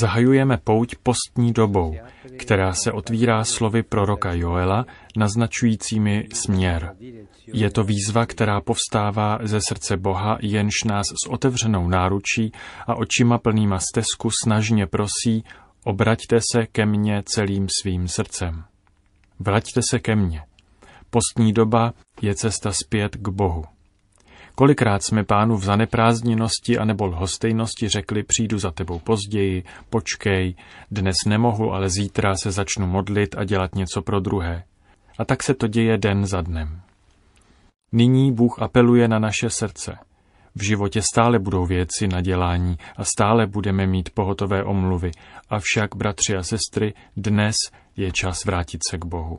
Zahajujeme pouť postní dobou, která se otvírá slovy proroka Joela, naznačujícími směr. Je to výzva, která povstává ze srdce Boha, jenž nás s otevřenou náručí a očima plnýma stezku snažně prosí, obraťte se ke mně celým svým srdcem. Vraťte se ke mně. Postní doba je cesta zpět k Bohu. Kolikrát jsme pánu v zaneprázdněnosti anebo lhostejnosti řekli, přijdu za tebou později, počkej, dnes nemohu, ale zítra se začnu modlit a dělat něco pro druhé. A tak se to děje den za dnem. Nyní Bůh apeluje na naše srdce. V životě stále budou věci na dělání a stále budeme mít pohotové omluvy, avšak, bratři a sestry, dnes je čas vrátit se k Bohu.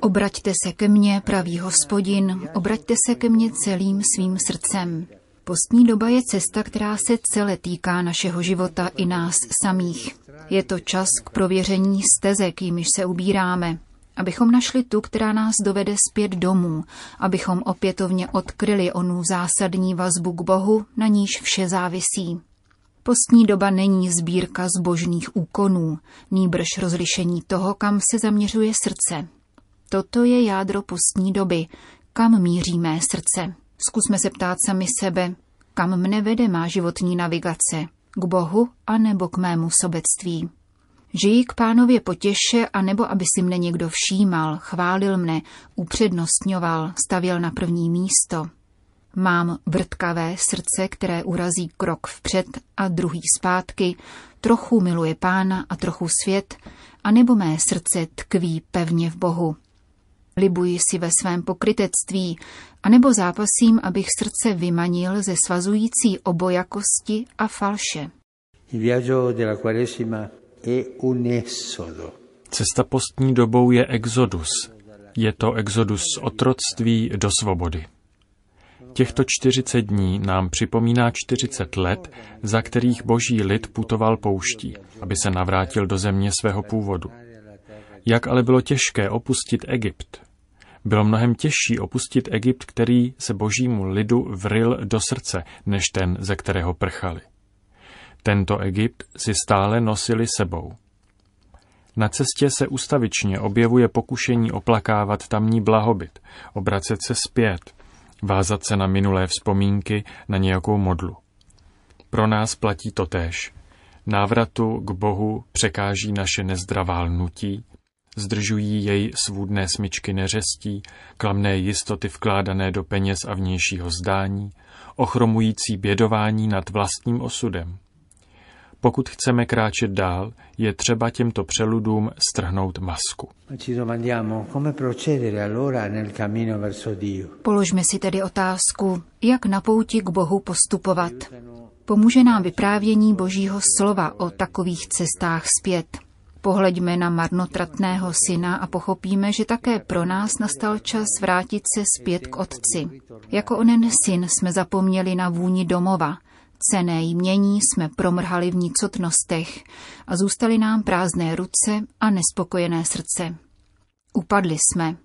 Obraťte se ke mně, pravý hospodin, obraťte se ke mně celým svým srdcem. Postní doba je cesta, která se celé týká našeho života i nás samých. Je to čas k prověření stezek, jimiž se ubíráme, abychom našli tu, která nás dovede zpět domů, abychom opětovně odkryli onu zásadní vazbu k Bohu, na níž vše závisí. Postní doba není sbírka zbožných úkonů, nýbrž rozlišení toho, kam se zaměřuje srdce. Toto je jádro postní doby, kam míří mé srdce. Zkusme se ptát sami sebe, kam mne vede má životní navigace, k Bohu a nebo k mému sobectví. Žijí k pánově potěše a nebo aby si mne někdo všímal, chválil mne, upřednostňoval, stavil na první místo. Mám vrtkavé srdce, které urazí krok vpřed a druhý zpátky, trochu miluje pána a trochu svět, a nebo mé srdce tkví pevně v Bohu. Libuji si ve svém pokrytectví, anebo zápasím, abych srdce vymanil ze svazující obojakosti a falše. Cesta postní dobou je exodus. Je to exodus z otroctví do svobody. Těchto 40 dní nám připomíná 40 let, za kterých boží lid putoval pouští, aby se navrátil do země svého původu. Jak ale bylo těžké opustit Egypt. Bylo mnohem těžší opustit Egypt, který se božímu lidu vril do srdce, než ten, ze kterého prchali. Tento Egypt si stále nosili sebou. Na cestě se ustavičně objevuje pokušení oplakávat tamní blahobyt, obracet se zpět, vázat se na minulé vzpomínky, na nějakou modlu. Pro nás platí to též. Návratu k Bohu překáží naše nezdravá lnutí, zdržují jej svůdné smyčky neřestí, klamné jistoty vkládané do peněz a vnějšího zdání, ochromující bědování nad vlastním osudem. Pokud chceme kráčet dál, je třeba těmto přeludům strhnout masku. Položme si tedy otázku, jak na pouti k Bohu postupovat. Pomůže nám vyprávění Božího slova o takových cestách zpět. Pohleďme na marnotratného syna a pochopíme, že také pro nás nastal čas vrátit se zpět k otci. Jako onen syn jsme zapomněli na vůni domova, cené jmění jsme promrhali v nicotnostech a zůstaly nám prázdné ruce a nespokojené srdce. Upadli jsme.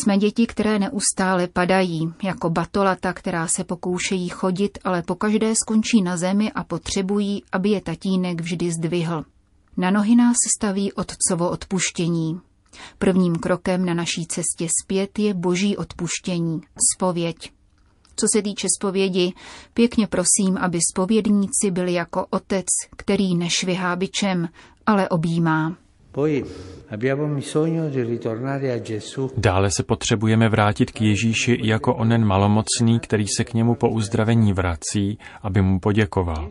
Jsme děti, které neustále padají, jako batolata, která se pokoušejí chodit, ale pokaždé skončí na zemi a potřebují, aby je tatínek vždy zdvihl. Na nohy nás staví otcovo odpuštění. Prvním krokem na naší cestě zpět je boží odpuštění, spověď. Co se týče zpovědi, pěkně prosím, aby spovědníci byli jako otec, který nešvihá bičem, ale objímá. Dále se potřebujeme vrátit k Ježíši jako onen malomocný, který se k němu po uzdravení vrací, aby mu poděkoval.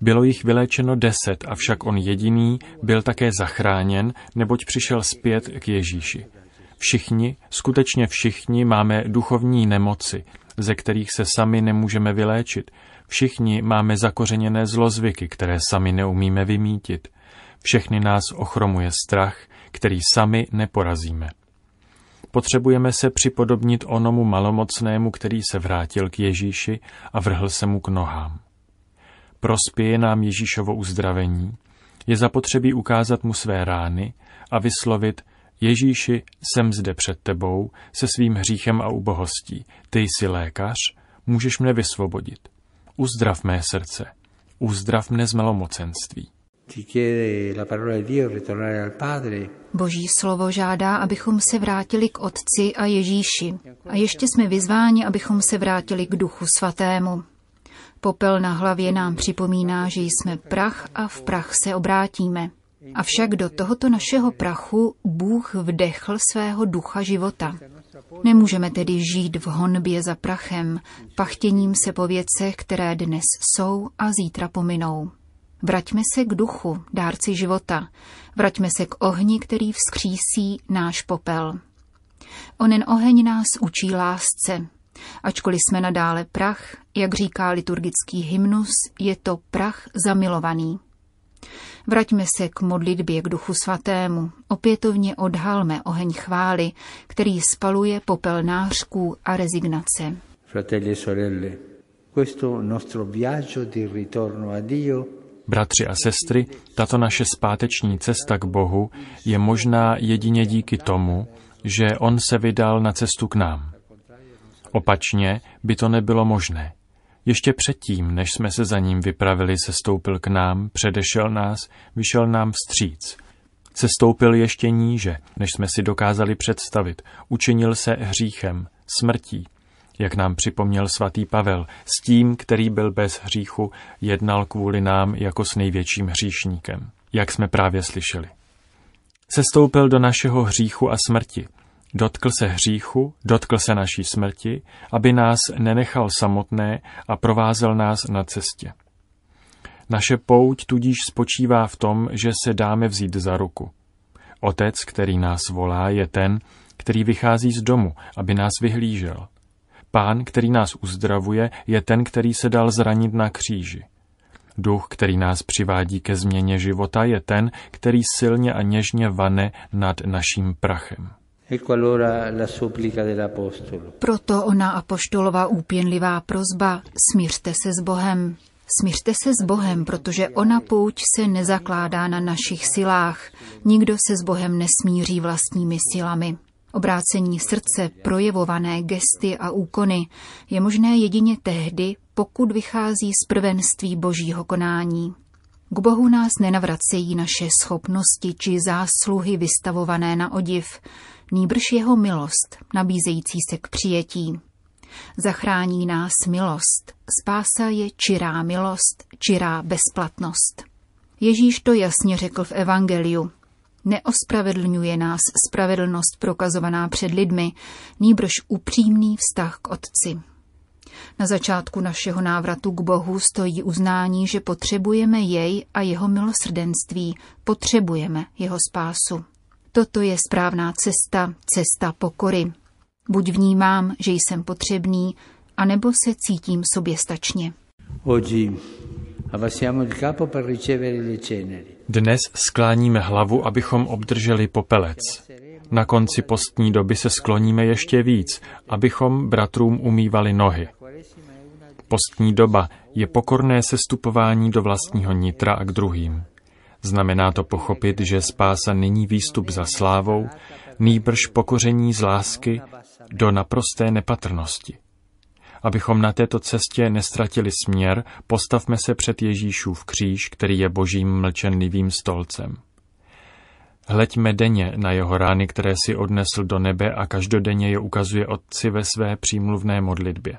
Bylo jich vyléčeno deset, avšak on jediný byl také zachráněn, neboť přišel zpět k Ježíši. Všichni, skutečně všichni máme duchovní nemoci, ze kterých se sami nemůžeme vyléčit. Všichni máme zakořeněné zlozvyky, které sami neumíme vymítit. Všechny nás ochromuje strach, který sami neporazíme. Potřebujeme se připodobnit onomu malomocnému, který se vrátil k Ježíši a vrhl se mu k nohám. Prospěje nám Ježíšovo uzdravení, je zapotřebí ukázat mu své rány a vyslovit Ježíši, jsem zde před tebou se svým hříchem a ubohostí. Ty jsi lékař, můžeš mne vysvobodit. uzdrav mé srdce, uzdrav mne z malomocenství. Boží slovo žádá, abychom se vrátili k Otci a Ježíši. A ještě jsme vyzváni, abychom se vrátili k Duchu Svatému. Popel na hlavě nám připomíná, že jsme prach a v prach se obrátíme. Avšak do tohoto našeho prachu Bůh vdechl svého ducha života. Nemůžeme tedy žít v honbě za prachem, pachtěním se po věcech, které dnes jsou a zítra pominou. Vraťme se k duchu, dárci života. Vraťme se k ohni, který vzkřísí náš popel. Onen oheň nás učí lásce. Ačkoliv jsme nadále prach, jak říká liturgický hymnus, je to prach zamilovaný. Vraťme se k modlitbě k Duchu Svatému, opětovně odhalme oheň chvály, který spaluje popel nářků a rezignace. Fratelli e sorelle, questo nostro viaggio di ritorno a Dio Bratři a sestry, tato naše zpáteční cesta k Bohu je možná jedině díky tomu, že On se vydal na cestu k nám. Opačně by to nebylo možné. Ještě předtím, než jsme se za ním vypravili, se stoupil k nám, předešel nás, vyšel nám vstříc. Se stoupil ještě níže, než jsme si dokázali představit, učinil se hříchem, smrtí, jak nám připomněl svatý Pavel, s tím, který byl bez hříchu, jednal kvůli nám jako s největším hříšníkem, jak jsme právě slyšeli. Sestoupil do našeho hříchu a smrti, dotkl se hříchu, dotkl se naší smrti, aby nás nenechal samotné a provázel nás na cestě. Naše pouť tudíž spočívá v tom, že se dáme vzít za ruku. Otec, který nás volá, je ten, který vychází z domu, aby nás vyhlížel. Pán, který nás uzdravuje, je ten, který se dal zranit na kříži. Duch, který nás přivádí ke změně života, je ten, který silně a něžně vane nad naším prachem. Proto ona apoštolová úpěnlivá prozba, smířte se s Bohem. Smířte se s Bohem, protože ona pouť se nezakládá na našich silách. Nikdo se s Bohem nesmíří vlastními silami. Obrácení srdce, projevované gesty a úkony, je možné jedině tehdy, pokud vychází z prvenství božího konání. K Bohu nás nenavracejí naše schopnosti či zásluhy vystavované na odiv, nýbrž jeho milost, nabízející se k přijetí. Zachrání nás milost, spása je čirá milost, čirá bezplatnost. Ježíš to jasně řekl v Evangeliu. Neospravedlňuje nás spravedlnost prokazovaná před lidmi, nýbrž upřímný vztah k Otci. Na začátku našeho návratu k Bohu stojí uznání, že potřebujeme jej a jeho milosrdenství, potřebujeme jeho spásu. Toto je správná cesta, cesta pokory. Buď vnímám, že jsem potřebný, anebo se cítím soběstačně. Dnes skláníme hlavu, abychom obdrželi popelec. Na konci postní doby se skloníme ještě víc, abychom bratrům umývali nohy. Postní doba je pokorné sestupování do vlastního nitra a k druhým. Znamená to pochopit, že spása není výstup za slávou, nýbrž pokoření z lásky do naprosté nepatrnosti. Abychom na této cestě nestratili směr, postavme se před Ježíšův kříž, který je božím mlčenlivým stolcem. Hleďme denně na jeho rány, které si odnesl do nebe a každodenně je ukazuje Otci ve své přímluvné modlitbě.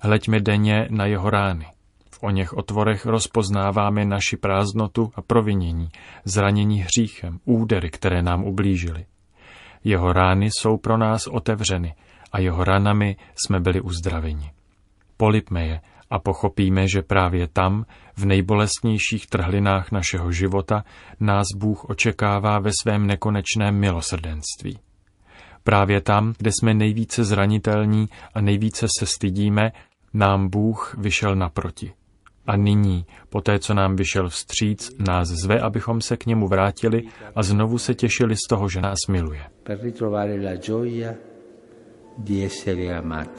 Hleďme denně na jeho rány. O něch otvorech rozpoznáváme naši prázdnotu a provinění, zranění hříchem, údery, které nám ublížily. Jeho rány jsou pro nás otevřeny a jeho ranami jsme byli uzdraveni. Polipme je a pochopíme, že právě tam, v nejbolestnějších trhlinách našeho života, nás Bůh očekává ve svém nekonečném milosrdenství. Právě tam, kde jsme nejvíce zranitelní a nejvíce se stydíme, nám Bůh vyšel naproti. A nyní, po té, co nám vyšel vstříc, nás zve, abychom se k němu vrátili a znovu se těšili z toho, že nás miluje.